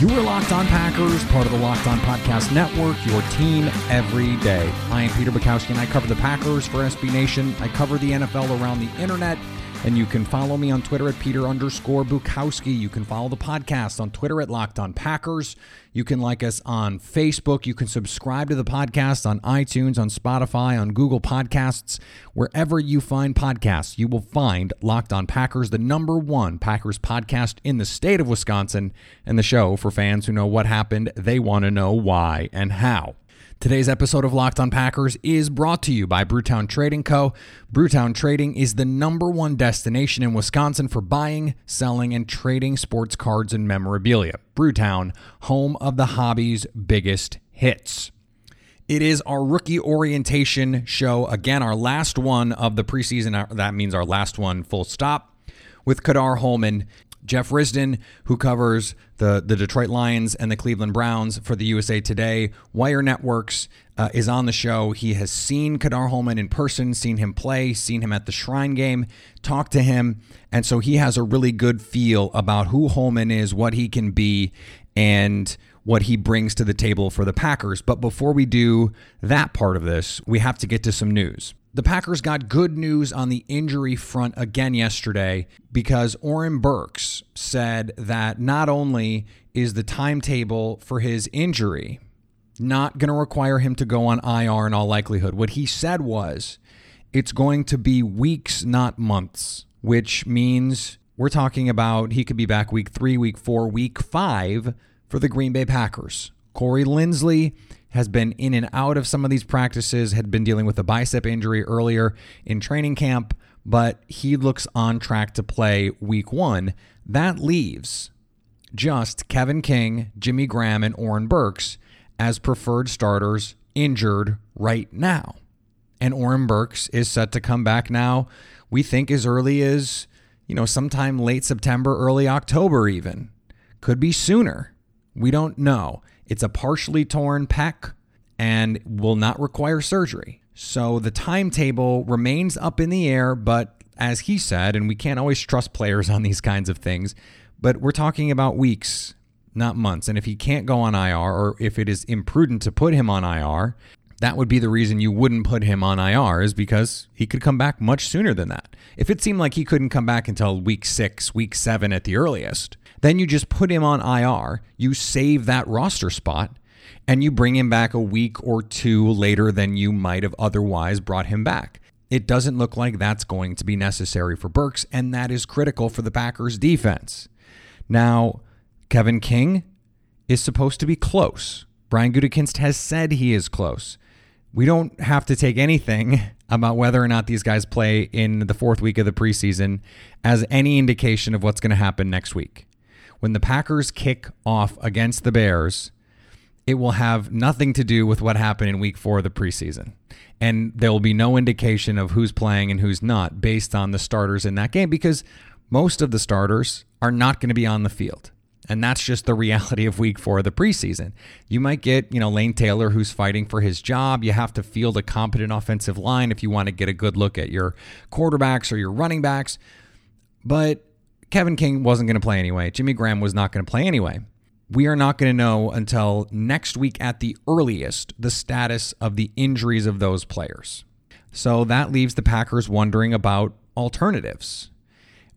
You are Locked On Packers, part of the Locked On Podcast Network, your team every day. I am Peter Bukowski, and I cover the Packers for SB Nation. I cover the NFL around the internet, and you can follow me on Twitter at Peter underscore Bukowski. You can follow the podcast on Twitter at Locked On Packers. You can like us on Facebook. You can subscribe to the podcast on iTunes, on Spotify, on Google Podcasts. Wherever you find podcasts, you will find Locked On Packers, the number one Packers podcast in the state of Wisconsin, and the show for fans who know what happened. They want to know why and how. Today's episode of Locked on Packers is brought to you by Brewtown Trading Co. Brewtown Trading is the number one destination in Wisconsin for buying, selling, and trading sports cards and memorabilia. Brewtown, home of the hobby's biggest hits. It is our rookie orientation show. Again, our last one of the preseason. That means our last one, full stop, with Ka'Dar Hollman. Jeff Risdon, who covers the, the Detroit Lions and the Cleveland Browns for the USA Today, Wire Networks, uh, is on the show. He has seen Ka'Dar Hollman in person, seen him play, seen him at the Shrine game, talked to him. And so he has a really good feel about who Hollman is, what he can be, and what he brings to the table for the Packers. But before we do that part of this, we have to get to some news. The Packers got good news on the injury front again yesterday because Oren Burks said that not only is the timetable for his injury not going to require him to go on IR in all likelihood, what he said was it's going to be weeks, not months, which means we're talking about he could be back week three, week four, week five for the Green Bay Packers. Corey Linsley has been in and out of some of these practices, had been dealing with a bicep injury earlier in training camp, but he looks on track to play week one. That leaves just Kevin King, Jimmy Graham, and Oren Burks as preferred starters injured right now. And Oren Burks is set to come back now, we think as early as, you know, sometime late September, early October, even. Could be sooner. We don't know. It's a partially torn pec and will not require surgery. So the timetable remains up in the air, but as he said, and we can't always trust players on these kinds of things, but we're talking about weeks, not months. And if he can't go on IR, or if it is imprudent to put him on IR, that would be the reason you wouldn't put him on IR, is because he could come back much sooner than that. If it seemed like he couldn't come back until week six, week seven at the earliest, then you just put him on IR, you save that roster spot, and you bring him back a week or two later than you might have otherwise brought him back. It doesn't look like that's going to be necessary for Burks, and that is critical for the Packers defense. Now, Kevin King is supposed to be close. Brian Gutekunst has said he is close. We don't have to take anything about whether or not these guys play in the fourth week of the preseason as any indication of what's going to happen next week when the Packers kick off against the Bears, it will have nothing to do with what happened in week four of the preseason. And there will be no indication of who's playing and who's not based on the starters in that game because most of the starters are not going to be on the field. And that's just the reality of week four of the preseason. You might get, you know, Lane Taylor who's fighting for his job. You have to field a competent offensive line if you want to get a good look at your quarterbacks or your running backs. But Kevin King wasn't going to play anyway. Jimmy Graham was not going to play anyway. We are not going to know until next week at the earliest the status of the injuries of those players. So that leaves the Packers wondering about alternatives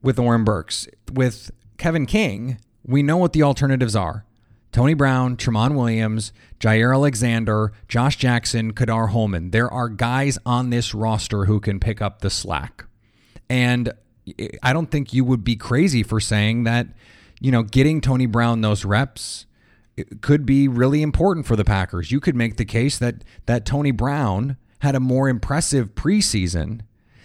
with Oren Burks. With Kevin King, we know what the alternatives are. Tony Brown, Tramon Williams, Jaire Alexander, Josh Jackson, Ka'Dar Hollman. There are guys on this roster who can pick up the slack. And I don't think you would be crazy for saying that, you know, getting Tony Brown those reps could be really important for the Packers. You could make the case that that Tony Brown had a more impressive preseason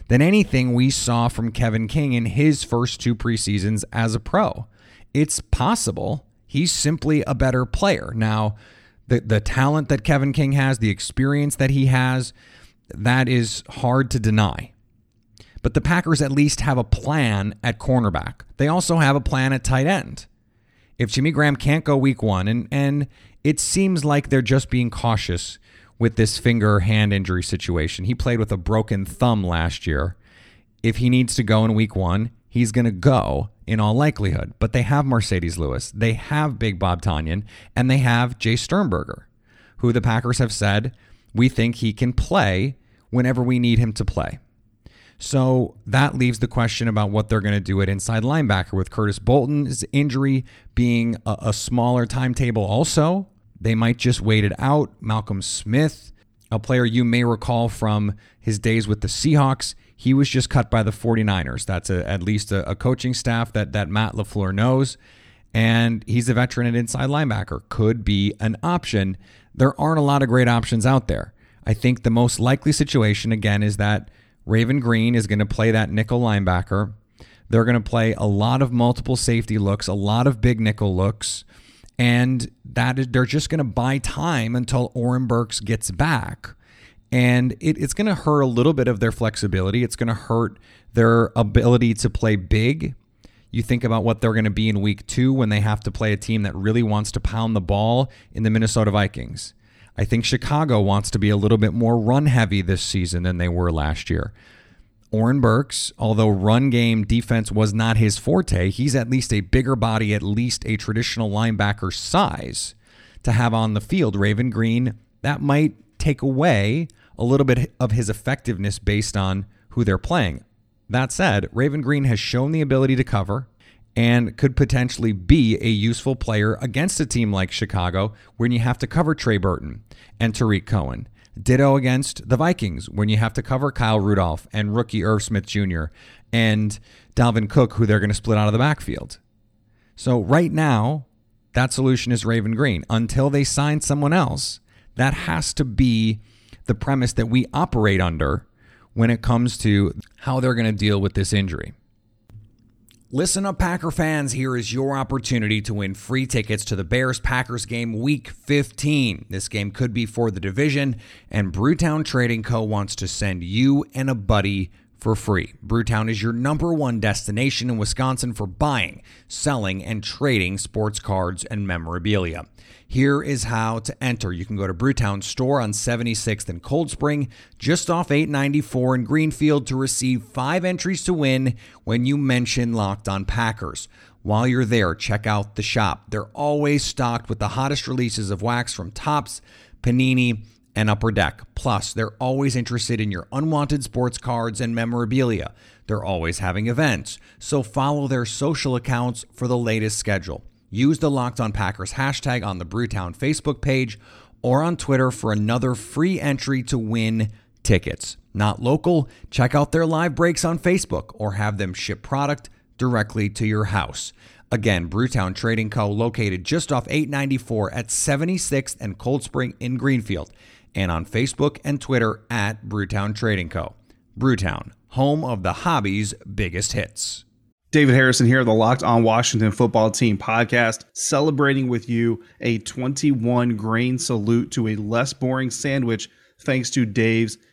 than anything we saw from Kevin King in his first two preseasons as a pro. It's possible He's simply a better player. Now, the the talent that Kevin King has, the experience that he has, that is hard to deny. But the Packers at least have a plan at cornerback. They also have a plan at tight end. If Jimmy Graham can't go week one, and, and it seems like they're just being cautious with this finger hand injury situation. He played with a broken thumb last year. If he needs to go in week one, he's going to go in all likelihood. But they have Marcedes Lewis, they have Big Bob Tonyan, and they have Jace Sternberger, who the Packers have said we think he can play whenever we need him to play. So that leaves the question about what they're going to do at inside linebacker with Curtis Bolton's injury being a, a smaller timetable, also. They might just wait it out. Malcolm Smith, a player you may recall from his days with the Seahawks, he was just cut by the 49ers. That's a, at least a, a coaching staff that, that Matt LaFleur knows. And he's a veteran at inside linebacker. Could be an option. There aren't a lot of great options out there. I think the most likely situation, again, is that Raven Greene is going to play that nickel linebacker. They're going to play a lot of multiple safety looks, a lot of big nickel looks, and that is, they're just going to buy time until Oren Burks gets back and it, it's going to hurt a little bit of their flexibility. It's going to hurt their ability to play big. You think about what they're going to be in week two when they have to play a team that really wants to pound the ball in the Minnesota Vikings. I think Chicago wants to be a little bit more run heavy this season than they were last year. Oren Burks, although run game defense was not his forte, he's at least a bigger body, at least a traditional linebacker size to have on the field. Raven Greene, that might take away a little bit of his effectiveness based on who they're playing. That said, Raven Greene has shown the ability to cover and could potentially be a useful player against a team like Chicago when you have to cover Trey Burton and Tarik Cohen. Ditto against the Vikings when you have to cover Kyle Rudolph and rookie Irv Smith Jr. and Dalvin Cook, who they're going to split out of the backfield. So, right now, that solution is Raven Greene. Until they sign someone else, that has to be the premise that we operate under when it comes to how they're going to deal with this injury. Listen up, Packer fans. Here is your opportunity to win free tickets to the Bears Packers game week 15. This game could be for the division, and Brewtown Trading Co. wants to send you and a buddy for free. Brewtown is your number one destination in Wisconsin for buying, selling, and trading sports cards and memorabilia. Here is how to enter. You can go to Brewtown store on 76th and Cold Spring, just off 894 in Greenfield, to receive five entries to win when you mention Locked on Packers. While you're there, check out the shop. They're always stocked with the hottest releases of wax from Topps, Panini, and Upper Deck. Plus, they're always interested in your unwanted sports cards and memorabilia. They're always having events, so follow their social accounts for the latest schedule. Use the Locked On Packers hashtag on the Brewtown Facebook page or on Twitter for another free entry to win tickets. Not local? Check out their live breaks on Facebook or have them ship product directly to your house. Again, Brewtown Trading Co. located just off 894 at 76th and Cold Spring in Greenfield and on Facebook and Twitter at Brewtown Trading Co. Brewtown, home of the hobby's biggest hits. David Harrison here, the Locked On Washington Football Team podcast, celebrating with you a 21 grain salute to a less boring sandwich thanks to Dave's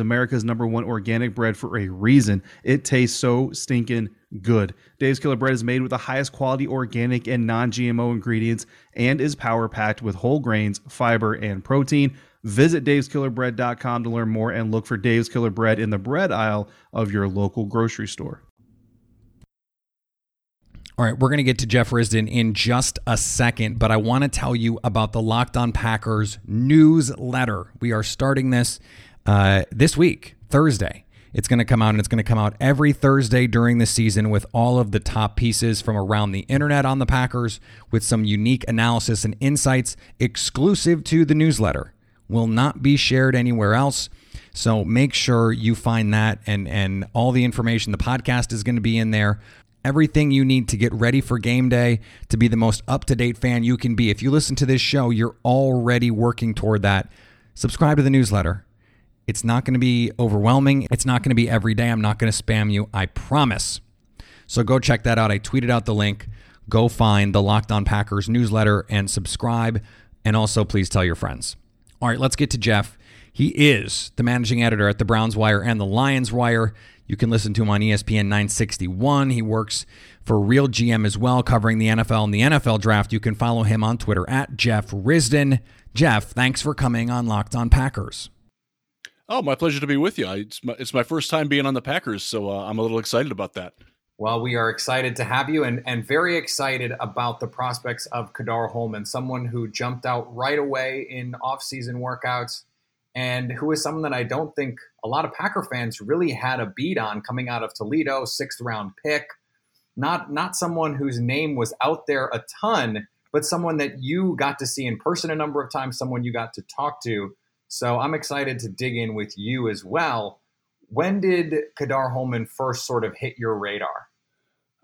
America's number one organic bread for a reason. It tastes so stinking good. Dave's Killer Bread is made with the highest quality organic and non GMO ingredients and is power packed with whole grains, fiber, and protein. Visit daveskillerbread.com to learn more and look for Dave's Killer Bread in the bread aisle of your local grocery store. All right, we're going to get to Jeff Risdon in just a second, but I want to tell you about the Locked On Packers newsletter. We are starting this uh, this week, Thursday. It's going to come out and it's going to come out every Thursday during the season with all of the top pieces from around the internet on the Packers with some unique analysis and insights exclusive to the newsletter. Will not be shared anywhere else. So make sure you find that and and all the information. The podcast is going to be in there. Everything you need to get ready for game day to be the most up to date fan you can be. If you listen to this show, you're already working toward that. Subscribe to the newsletter. It's not going to be overwhelming. It's not going to be every day. I'm not going to spam you. I promise. So go check that out. I tweeted out the link. Go find the Locked On Packers newsletter and subscribe. And also, please tell your friends. All right, let's get to Jeff. He is the managing editor at the Browns Wire and the Lions Wire. You can listen to him on ESPN 961. He works for Real GM as well, covering the NFL and the NFL draft. You can follow him on Twitter at Jeff Risdon. Jeff, thanks for coming on Locked On Packers. Oh, my pleasure to be with you. It's my, it's my first time being on the Packers, so uh, I'm a little excited about that. Well, we are excited to have you and, and very excited about the prospects of Ka'Dar Hollman, someone who jumped out right away in off-season workouts and who is someone that I don't think a lot of Packer fans really had a beat on coming out of Toledo, sixth round pick. Not not someone whose name was out there a ton, but someone that you got to see in person a number of times, someone you got to talk to. So I'm excited to dig in with you as well. When did Ka'Dar Hollman first sort of hit your radar?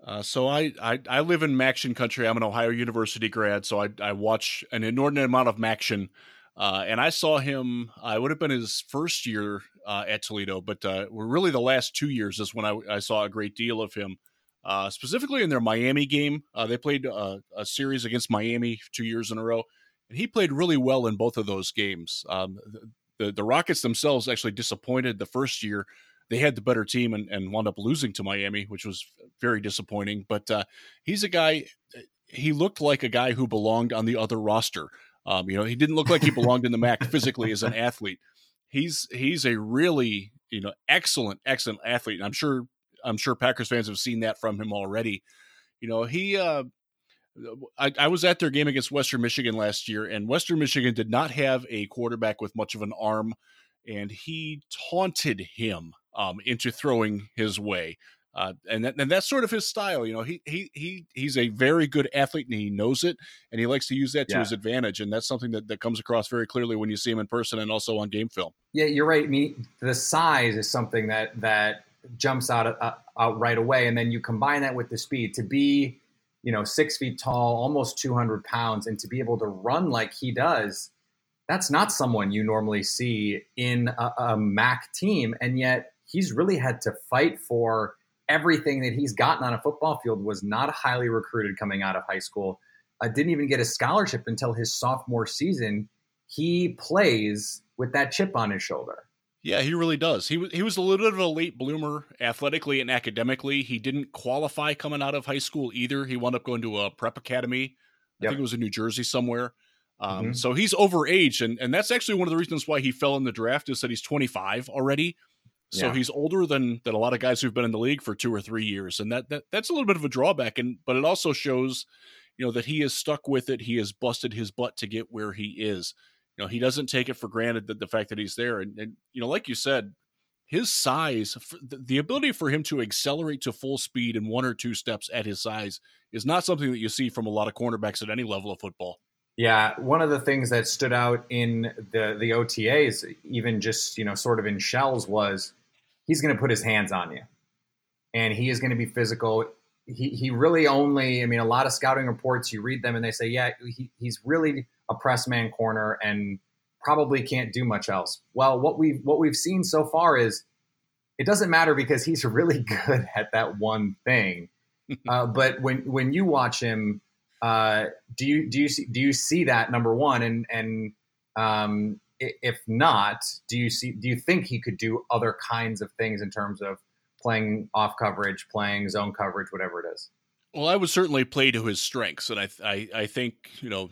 Uh, so I, I, I live in MACtion country. I'm an Ohio University grad, so I I watch an inordinate amount of MACtion. Uh, and I saw him. Uh, it would have been his first year uh, at Toledo, but uh, really the last two years is when I, I saw a great deal of him. Uh, specifically in their Miami game, they played a series against Miami two years in a row, and he played really well in both of those games. Um, the the Rockets themselves actually disappointed the first year. They had the better team and, and wound up losing to Miami, which was very disappointing. But he's a guy. He looked like a guy who belonged on the other roster. Um, you know, he didn't look like he belonged in the MAC physically as an athlete. He's he's a really you know excellent excellent athlete. And I'm sure I'm sure Packers fans have seen that from him already. You know, he uh, I, I, was at their game against Western Michigan last year, and Western Michigan did not have a quarterback with much of an arm, and he taunted him um, into throwing his way. Uh, and that, and that's sort of his style. You know, he he he he's a very good athlete and he knows it, and he likes to use that to yeah. his advantage. And that's something that, that comes across very clearly when you see him in person and also on game film. Yeah, you're right. I mean, the size is something that that jumps out uh, out right away, and then you combine that with the speed to be, you know, six feet tall, almost 200 pounds, and to be able to run like he does. That's not someone you normally see in a, a MAC team, and yet he's really had to fight for everything that he's gotten on a football field was not highly recruited coming out of high school. Uh, didn't even get a scholarship until his sophomore season. He plays with that chip on his shoulder. Yeah, he really does. He was he was a little bit of a late bloomer athletically and academically. He didn't qualify coming out of high school either. He wound up going to a prep academy. I yep. think it was in New Jersey somewhere. Um, mm-hmm. So he's overage, and and that's actually one of the reasons why he fell in the draft is that he's 25 already. So yeah. he's older than than a lot of guys who've been in the league for two or three years, and that, that that's a little bit of a drawback. And but it also shows, you know, that he is stuck with it. He has busted his butt to get where he is. You know, he doesn't take it for granted that the fact that he's there. And, and you know, like you said, his size, the ability for him to accelerate to full speed in one or two steps at his size, is not something that you see from a lot of cornerbacks at any level of football. Yeah, one of the things that stood out in the the OTAs, even just you know, sort of in shells, was he's going to put his hands on you and he is going to be physical. he, he really only, I mean, a lot of scouting reports, you read them and they say, yeah, he, he's really a press man corner and probably can't do much else. Well, what we've, what we've seen so far is it doesn't matter because he's really good at that one thing. uh, but when, when you watch him, uh, do you, do you see, do you see that number one? And, and, um, if not, do you see, do you think he could do other kinds of things in terms of playing off coverage, playing zone coverage, whatever it is. Well, I would certainly play to his strengths, and I, I, I think you know,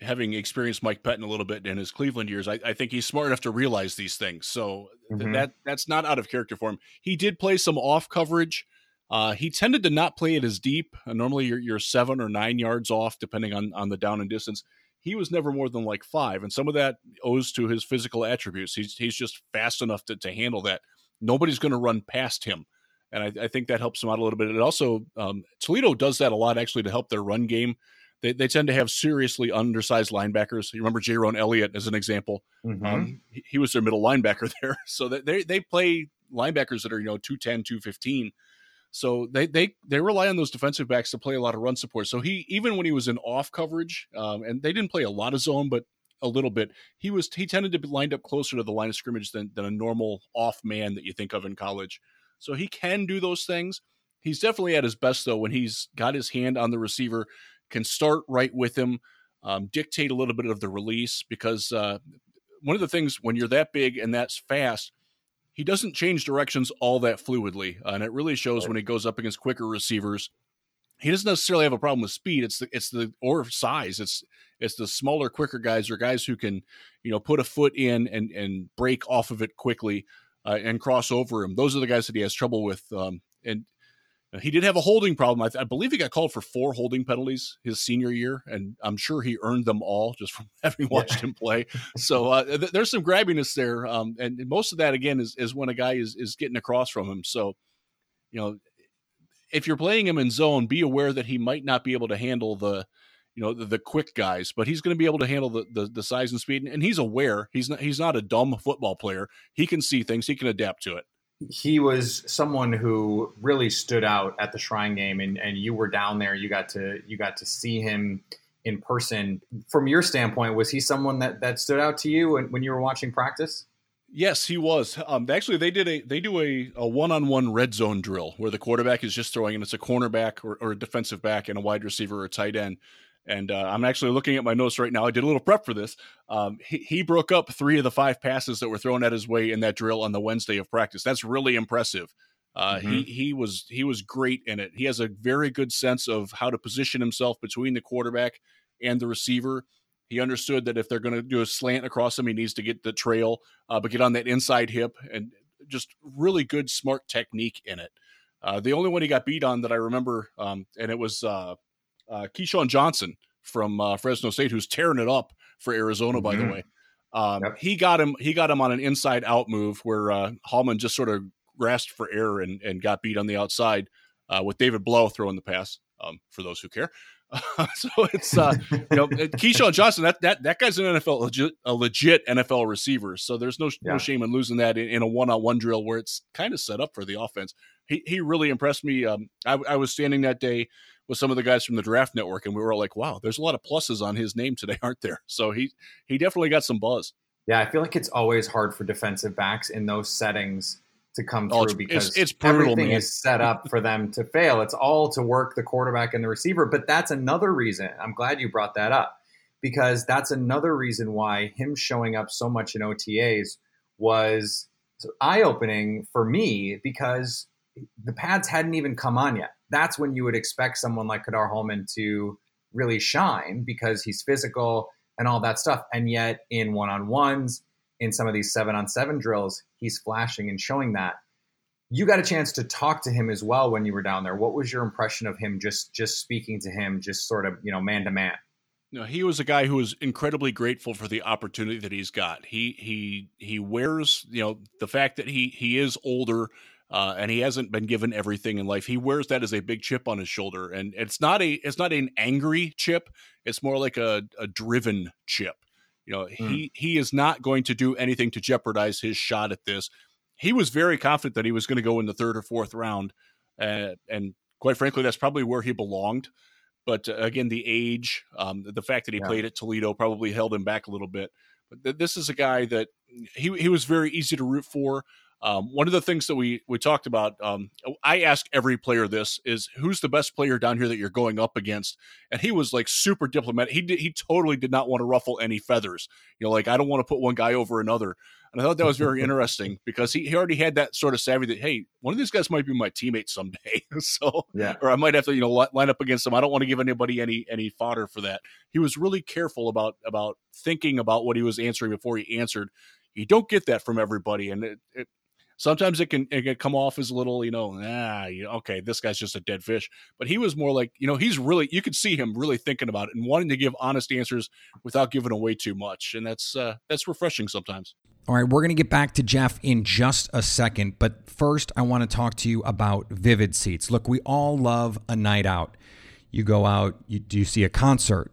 having experienced Mike Pettine a little bit in his Cleveland years, I, I think he's smart enough to realize these things. So mm-hmm. that that's not out of character for him. He did play some off coverage. Uh, he tended to not play it as deep. Uh, normally, you're, you're seven or nine yards off, depending on on the down and distance. He was never more than like five, and some of that owes to his physical attributes. He's he's just fast enough to, to handle that. Nobody's going to run past him and I, I, think that helps them out a little bit. It also um, Toledo does that a lot actually to help their run game. They, they tend to have seriously undersized linebackers. You remember Jayrone Elliott as an example. Mm-hmm. Um, he, he, was their middle linebacker there, so they they play linebackers that are you know 210, 215. So they they they rely on those defensive backs to play a lot of run support. So he even when he was in off coverage, um, and they didn't play a lot of zone, but a little bit. He was he tended to be lined up closer to the line of scrimmage than, than a normal off man that you think of in college. So he can do those things. He's definitely at his best though when he's got his hand on the receiver, can start right with him, um, dictate a little bit of the release because uh, one of the things when you're that big and that's fast, he doesn't change directions all that fluidly, uh, and it really shows right. when he goes up against quicker receivers. He doesn't necessarily have a problem with speed. It's the it's the or size. It's it's the smaller, quicker guys or guys who can, you know, put a foot in and and break off of it quickly uh, and cross over him. Those are the guys that he has trouble with. Um, and he did have a holding problem. I, th- I, believe he got called for four holding penalties his senior year, and I'm sure he earned them all just from having watched yeah. him play. So uh, th- there's some grabbiness there, um, and most of that again is is when a guy is is getting across from him. So you know, if you're playing him in zone, be aware that he might not be able to handle the you know the, the quick guys, but he's going to be able to handle the, the, the size and speed, and he's aware. He's not he's not a dumb football player. He can see things. He can adapt to it. He was someone who really stood out at the Shrine game, and and you were down there. You got to you got to see him in person. From your standpoint, was he someone that that stood out to you when, when you were watching practice? Yes, he was. Um, actually, they did a they do a, a one-on-one red zone drill where the quarterback is just throwing, and it's a cornerback or, or a defensive back and a wide receiver or a tight end. And uh, I'm actually looking at my notes right now. I did a little prep for this. Um, he, he, broke up three of the five passes that were thrown at his way in that drill on the Wednesday of practice. That's really impressive. Uh, mm-hmm. He he was he was great in it. He has a very good sense of how to position himself between the quarterback and the receiver. He understood that if they're going to do a slant across him, he needs to get the trail, uh, but get on that inside hip, and just really good, smart technique in it. Uh, the only one he got beat on that I remember, um, and it was uh, uh, KeeSean Johnson from uh, Fresno State, who's tearing it up for Arizona, by mm-hmm. the way. Um, yep. He got him. He got him on an inside out move where uh, Hollman just sort of grasped for air and, and got beat on the outside uh, with David Blough throwing the pass. Um, for those who care, so it's uh, you know KeeSean Johnson. That that that guy's an NFL legit, a legit NFL receiver. So there's no yeah. no shame in losing that in, in a one on one drill where it's kind of set up for the offense. He he really impressed me. Um, I, I was standing that day with some of the guys from the draft network and we were all like wow there's a lot of pluses on his name today aren't there? So he he definitely got some buzz. Yeah i feel like it's always hard for defensive backs in those settings to come oh, through oh, because it's, it's brutal, everything man. is set up for them to fail. It's all to work the quarterback and the receiver but that's another reason i'm glad you brought that up because that's another reason why him showing up so much in otas was eye-opening for me because the pads hadn't even come on yet that's when you would expect someone like Ka'Dar Hollman to really shine because he's physical and all that stuff. And yet, in one on ones, in some of these seven on seven drills, he's flashing and showing that. You got a chance to talk to him as well when you were down there. What was your impression of him? Just just speaking to him, just sort of you know man to man. No, he was a guy who was incredibly grateful for the opportunity that he's got. He he he wears you know the fact that he he is older uh, and he hasn't been given everything in life. He wears that as a big chip on his shoulder, and it's not a it's not an angry chip. It's more like a, a driven chip. You know, mm. he he is not going to do anything to jeopardize his shot at this. He was very confident that he was going to go in the third or fourth round, uh, and quite frankly, that's probably where he belonged. But uh, again, the age, um, the fact that he Yeah. played at Toledo probably held him back a little bit. But th- this is a guy that he he was very easy to root for. Um, one of the things that we we talked about, um, I ask every player this is who's the best player down here that you're going up against, and he was like super diplomatic. He did, he totally did not want to ruffle any feathers. You know, like I don't want to put one guy over another. And I thought that was very interesting because he, he already had that sort of savvy that hey, one of these guys might be my teammate someday. so Yeah. or I might have to you know line up against him. I don't want to give anybody any any fodder for that. He was really careful about about thinking about what he was answering before he answered. You don't get that from everybody, and it, it sometimes it can it can come off as a little you know ah okay this guy's just a dead fish. But he was more like you know he's really you could see him really thinking about it and wanting to give honest answers without giving away too much, and that's uh, that's refreshing sometimes. All right, we're going to get back to Jeff in just a second, but first I want to talk to you about Vivid Seats. Look, we all love a night out. You go out, you do you see a concert,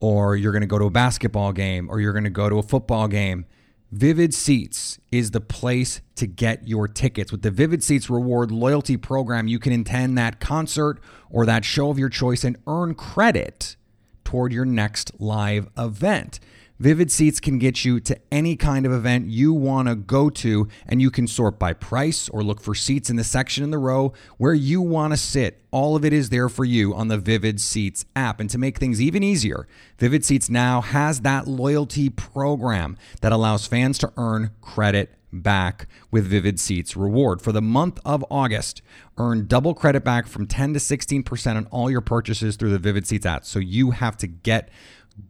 or you're going to go to a basketball game, or you're going to go to a football game. Vivid Seats is the place to get your tickets. With the Vivid Seats reward loyalty program, you can attend that concert or that show of your choice and earn credit toward your next live event. Vivid Seats can get you to any kind of event you want to go to, and you can sort by price or look for seats in the section in the row where you want to sit. All of it is there for you on the Vivid Seats app. And to make things even easier, Vivid Seats now has that loyalty program that allows fans to earn credit back with Vivid Seats reward. For the month of August, earn double credit back from 10 to 16% on all your purchases through the Vivid Seats app. So you have to get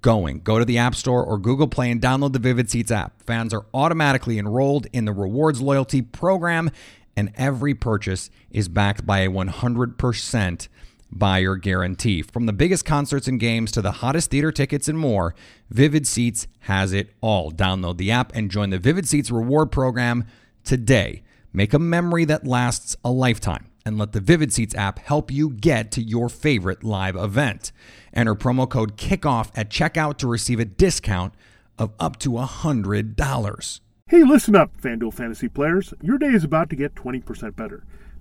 going. Go to the App Store or Google Play and download the Vivid Seats app. Fans are automatically enrolled in the rewards loyalty program, and every purchase is backed by a 100% buyer guarantee. From the biggest concerts and games to the hottest theater tickets and more, Vivid Seats has it all. Download the app and join the Vivid Seats reward program today. Make a memory that lasts a lifetime and let the Vivid Seats app help you get to your favorite live event. Enter promo code KICKOFF at checkout to receive a discount of up to $100. Hey, listen up, FanDuel fantasy players. Your day is about to get 20% better.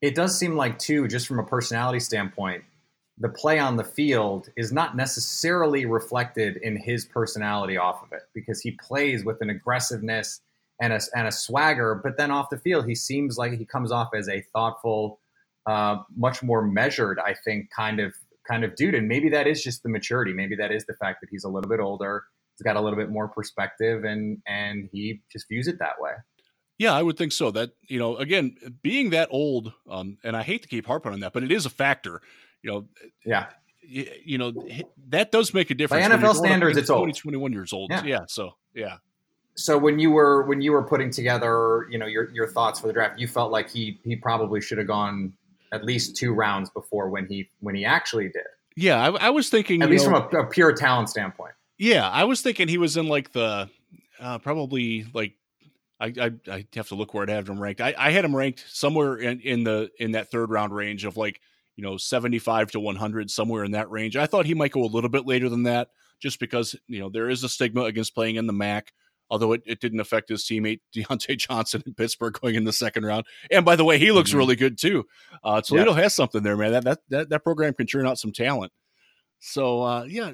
It does seem like, too, just from a personality standpoint, the play on the field is not necessarily reflected in his personality off of it because he plays with an aggressiveness and a, and a swagger, but then off the field, he seems like he comes off as a thoughtful, uh, much more measured, I think, kind of kind of dude. And maybe that is just the maturity. Maybe that is the fact that he's a little bit older. He's got a little bit more perspective, and and he just views it that way. Yeah, I would think so. That you know, again, being that old, um, and I hate to keep harping on that, but it is a factor. You know, yeah, you, you know that does make a difference. By NFL standards, it's old. 21 years old. Yeah. Yeah. so yeah. So when you were when you were putting together, you know, your your thoughts for the draft, you felt like he he probably should have gone at least two rounds before when he when he actually did. Yeah, I, I was thinking At least know, from a, a pure talent standpoint. Yeah, I was thinking he was in like the uh, probably like I, I I have to look where I had him ranked. I, I had him ranked somewhere in, in the in that third round range of like you know seventy five to one hundred somewhere in that range. I thought he might go a little bit later than that, just because you know there is a stigma against playing in the MAC. Although it, it didn't affect his teammate Diontae Johnson in Pittsburgh going in the second round. And by the way, he looks Mhm. really good too. Uh, Toledo has something there, man. That, that that that program can churn out some talent. So uh, yeah,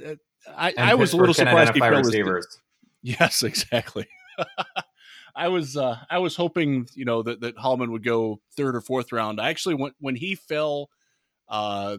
I, And I was a little surprised he fell receivers. Yes, exactly. I was uh, I was hoping you know that that Hollman would go third or fourth round. I actually went when he fell. Uh,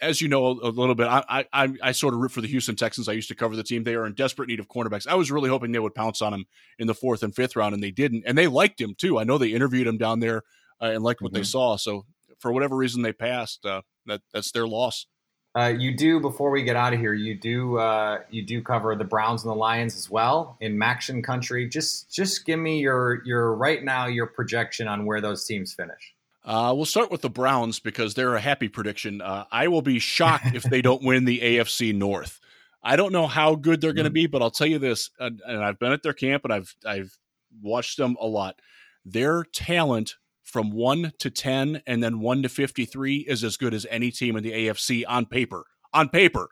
as you know a, little bit, I, I I sort of root for the Houston Texans. I used to cover the team. They are in desperate need of cornerbacks. I was really hoping they would pounce on him in the fourth and fifth round, and they didn't. And they liked him too. I know they interviewed him down there uh, and liked what mm-hmm. they saw. So for whatever reason, they passed. Uh, that that's their loss. Uh, you do before we get out of here. You do uh, you do cover the Browns and the Lions as well in MACtion country. Just just give me your your right now your projection on where those teams finish. Uh, we'll start with the Browns because they're a happy prediction. Uh, I will be shocked if they don't win the AFC North. I don't know how good they're going to mm. be, but I'll tell you this, and, and I've been at their camp and I've I've watched them a lot. Their talent from 1 to 10 and then 1 to 53 is as good as any team in the AFC on paper. On paper.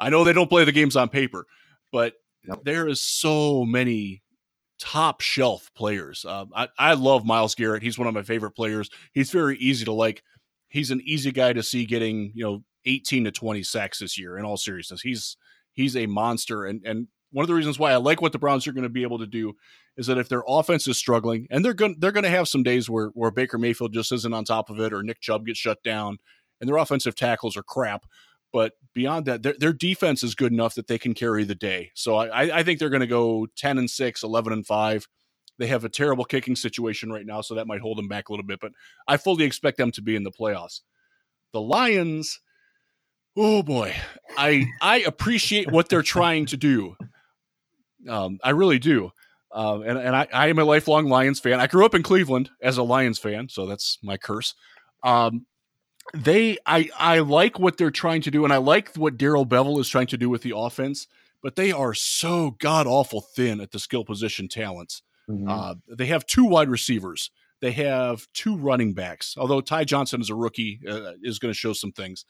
I know they don't play the games on paper, but yep. there is so many top shelf players. Um, I, I love Myles Garrett. He's one of my favorite players. He's very easy to like. He's an easy guy to see getting, you know, 18 to 20 sacks this year in all seriousness. He's he's a monster and and one of the reasons why I like what the Browns are going to be able to do is that if their offense is struggling, and they're going they're going to have some days where where Baker Mayfield just isn't on top of it, or Nick Chubb gets shut down, and their offensive tackles are crap. But beyond that, their, their defense is good enough that they can carry the day. So I, I think they're going to go 10 and 6, 11 and 5. They have a terrible kicking situation right now, so that might hold them back a little bit. But I fully expect them to be in the playoffs. The Lions, oh boy, I I appreciate what they're trying to do. Um, I really do. Uh, and and I, I am a lifelong Lions fan. I grew up in Cleveland as a Lions fan, so that's my curse. Um, they, I, I like what they're trying to do, and I like what Darrell Bevell is trying to do with the offense. But they are so god awful thin at the skill position talents. Mm-hmm. Uh, they have two wide receivers. They have two running backs. Although Ty Johnson is a rookie, uh, is going to show some things.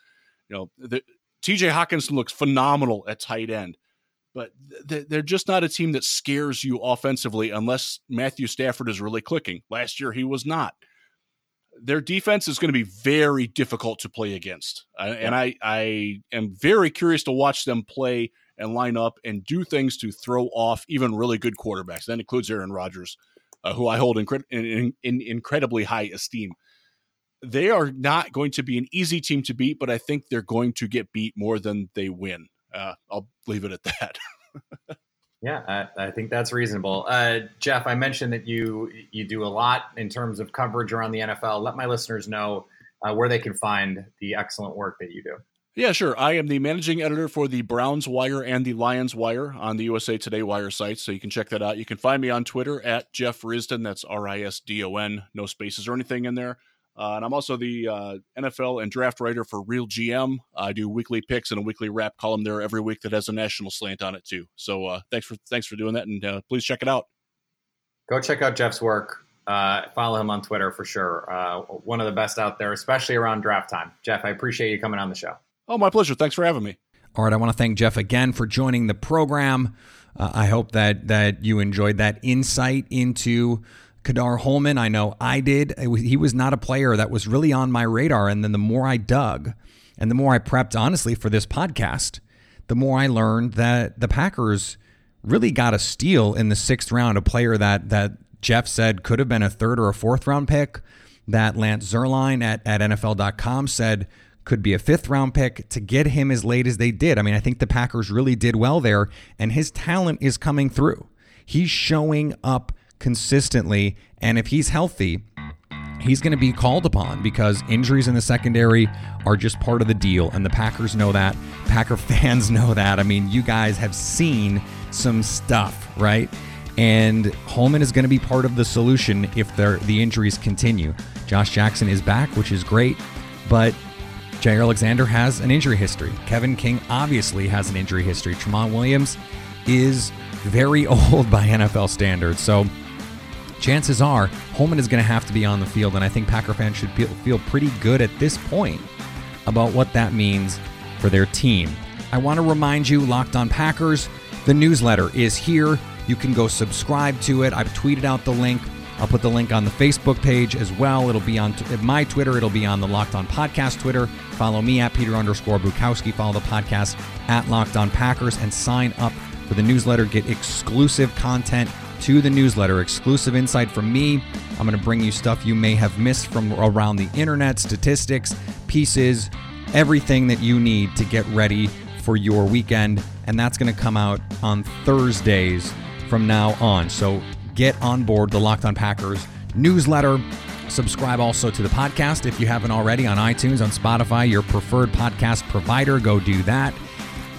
You know, the, T.J. Hockenson looks phenomenal at tight end but they're just not a team that scares you offensively unless Matthew Stafford is really clicking. Last year, he was not. Their defense is going to be very difficult to play against. And I, I am very curious to watch them play and line up and do things to throw off even really good quarterbacks. That includes Aaron Rodgers, uh, who I hold in, in, in incredibly high esteem. They are not going to be an easy team to beat, but I think they're going to get beat more than they win uh, I'll leave it at that. yeah, I, I, think that's reasonable. Uh, Jeff, I mentioned that you you do a lot in terms of coverage around the NFL. Let my listeners know uh, where they can find the excellent work that you do. Yeah, sure. I am the managing editor for the Browns Wire and the Lions Wire on the USA Today Wire site, so you can check that out. You can find me on Twitter at Jeff Risdon. That's R I S D O N, no spaces or anything in there. Uh, and I'm also the uh, NFL and draft writer for Real GM. I do weekly picks and a weekly wrap column there every week that has a national slant on it too. So uh, thanks for thanks for doing that, and uh, please check it out. Go check out Jeff's work. Uh, follow him on Twitter for sure. Uh, one of the best out there, especially around draft time. Jeff, I appreciate you coming on the show. Oh, my pleasure. Thanks for having me. All right, I want to thank Jeff again for joining the program. I hope that that you enjoyed that insight into Ka'Dar Hollman, I know I did. Was, he was not a player that was really on my radar. And then the more I dug and the more I prepped, honestly, for this podcast, the more I learned that the Packers really got a steal in the sixth round, a player that that Jeff said could have been a third or a fourth round pick, that Lance Zierlein at, at NFL.com said could be a fifth round pick to get him as late as they did. I mean, I think the Packers really did well there, and his talent is coming through. He's showing up consistently. And if he's healthy, he's going to be called upon because injuries in the secondary are just part of the deal. And the Packers know that. Packer fans know that. I mean, you guys have seen some stuff, right? And Hollman is going to be part of the solution if the injuries continue. Josh Jackson is back, which is great, but Jaire Alexander has an injury history. Kevin King obviously has an injury history. Tramon Williams is very old by NFL standards. So chances are Hollman is going to have to be on the field, and I think Packer fans should feel, pretty good at this point about what that means for their team. I want to remind you, Locked On Packers, the newsletter is here. You can go subscribe to it. I've tweeted out the link. I'll put the link on the Facebook page as well. It'll be on t- my Twitter. It'll be on the Locked On Podcast Twitter. Follow me at Peter underscore Bukowski. Follow the podcast at Locked On Packers and sign up for the newsletter. Get exclusive content to the newsletter. Exclusive insight from me. I'm going to bring you stuff you may have missed from around the internet, statistics, pieces, everything that you need to get ready for your weekend. And that's going to come out on Thursdays from now on. So get on board the Locked On Packers newsletter. Subscribe also to the podcast if you haven't already on iTunes, on Spotify, your preferred podcast provider. Go do that.